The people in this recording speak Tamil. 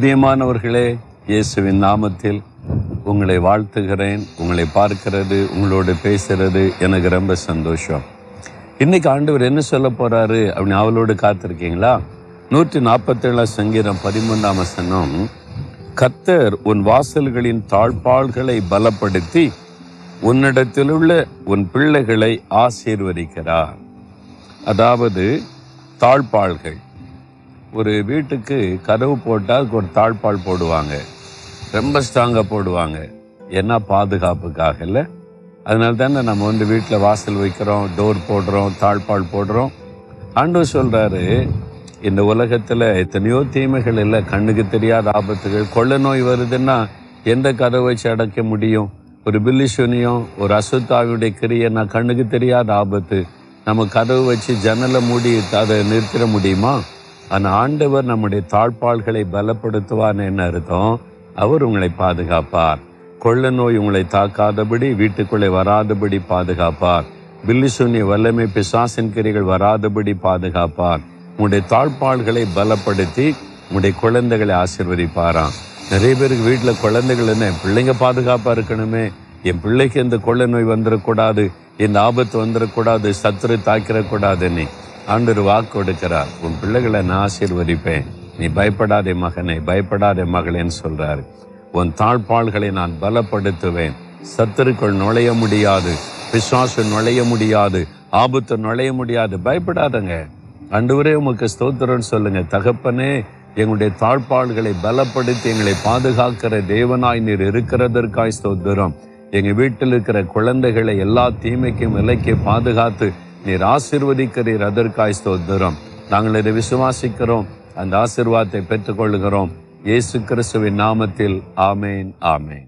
பிரியமானவர்களே இயேசுவின் நாமத்தில் உங்களை வாழ்த்துகிறேன் உங்களை பார்க்கிறது உங்களோடு பேசுகிறது எனக்கு ரொம்ப சந்தோஷம். இன்னைக்கு ஆண்டவர் என்ன சொல்ல போகிறாரு அப்படின்னு அவளோடு காத்திருக்கீங்களா? நூற்றி நாற்பத்தேழாம் சங்கீதம் பதிமூன்றாம் வசனம் கத்தர் உன் வாசல்களின் தாழ்பாள்களை பலப்படுத்தி உன்னிடத்திலுள்ள உன் பிள்ளைகளை ஆசீர்வதிக்கிறார். அதாவது தாழ்பாள்கள் ஒரு வீட்டுக்கு கதவு போட்டால் அதுக்கு ஒரு தாழ்பால் போடுவாங்க. ரொம்ப ஸ்ட்ராங்காக போடுவாங்க. என்ன பாதுகாப்புக்காக இல்லை. அதனால தானே நம்ம வந்து வீட்டில் வாசல் வைக்கிறோம் டோர் போடுறோம் தாழ்பால் போடுறோம். ஆண்டவர் சொல்கிறாரு இந்த உலகத்தில் எத்தனையோ தீமைகள் இல்லை. கண்ணுக்கு தெரியாத ஆபத்துகள். கொள்ள நோய் வருதுன்னா எந்த கதவை வச்சு அடைக்க முடியும்? ஒரு பில்லிசுனியம் ஒரு அசுத்தாவியுடைய கிரியை நான் கண்ணுக்கு தெரியாத ஆபத்து. நம்ம கதவு வச்சு ஜன்னலை மூடி அதை நிறுத்திட முடியுமா? ஆனால் ஆண்டவர் நம்முடைய தாழ்பால்களை பலப்படுத்துவார்னு என்ன அர்த்தம்? அவர் உங்களை பாதுகாப்பார். கொள்ள நோய் உங்களை தாக்காதபடி வீட்டுக்குள்ளே வராதபடி பாதுகாப்பார். பில்லி சுன்னி வல்லமை பிசாசின் கிரிகள் வராதபடி பாதுகாப்பார். உங்களுடைய தாழ்பால்களை பலப்படுத்தி உங்களுடைய குழந்தைகளை ஆசிர்வதிப்பாராம். நிறைய பேருக்கு வீட்டில் குழந்தைகள் என்ன பிள்ளைங்க பாதுகாப்பாக இருக்கணுமே? என் பிள்ளைக்கு இந்த கொள்ளை நோய் வந்துடக்கூடாது இந்த ஆபத்து வந்துடக்கூடாது சத்துரு தாக்கிடக்கூடாதுன்னு ஆண்டவர் வாக்கு கொடுக்கிறார். உன் பிள்ளைகளை நான் ஆசீர்வதிப்பேன். நீ பயப்படாதே மகனை பயப்படாதே மகளேன்னு சொல்றாரு. உன் தாழ்பாள்களை நான் பலப்படுத்துவேன். சத்துருக்கள் நுழைய முடியாது. பிசாசு நுழைய முடியாது. ஆபத்து நுழைய முடியாது. பயப்படாதங்க. அன்றுவரே உமக்கு ஸ்தோத்திரம்னு சொல்லுங்க. தகப்பனே எங்களுடைய தாழ்பாள்களை பலப்படுத்தி எங்களை பாதுகாக்கிற தேவனாய் நீர் இருக்கிறதற்காய் ஸ்தோத்திரம். எங்கள் வீட்டில் இருக்கிற குழந்தைகளை எல்லா தீமைக்கும் விலைக்கு பாதுகாத்து நீர் ஆசிர்வதிக்கிறீர். அதற்காய் ஸ்தோத்திரம். நாங்கள் இதை விசுவாசிக்கிறோம். அந்த ஆசிர்வாதத்தை பெற்றுக்கொள்கிறோம் இயேசு கிறிஸ்துவின் நாமத்தில். ஆமேன் ஆமேன்.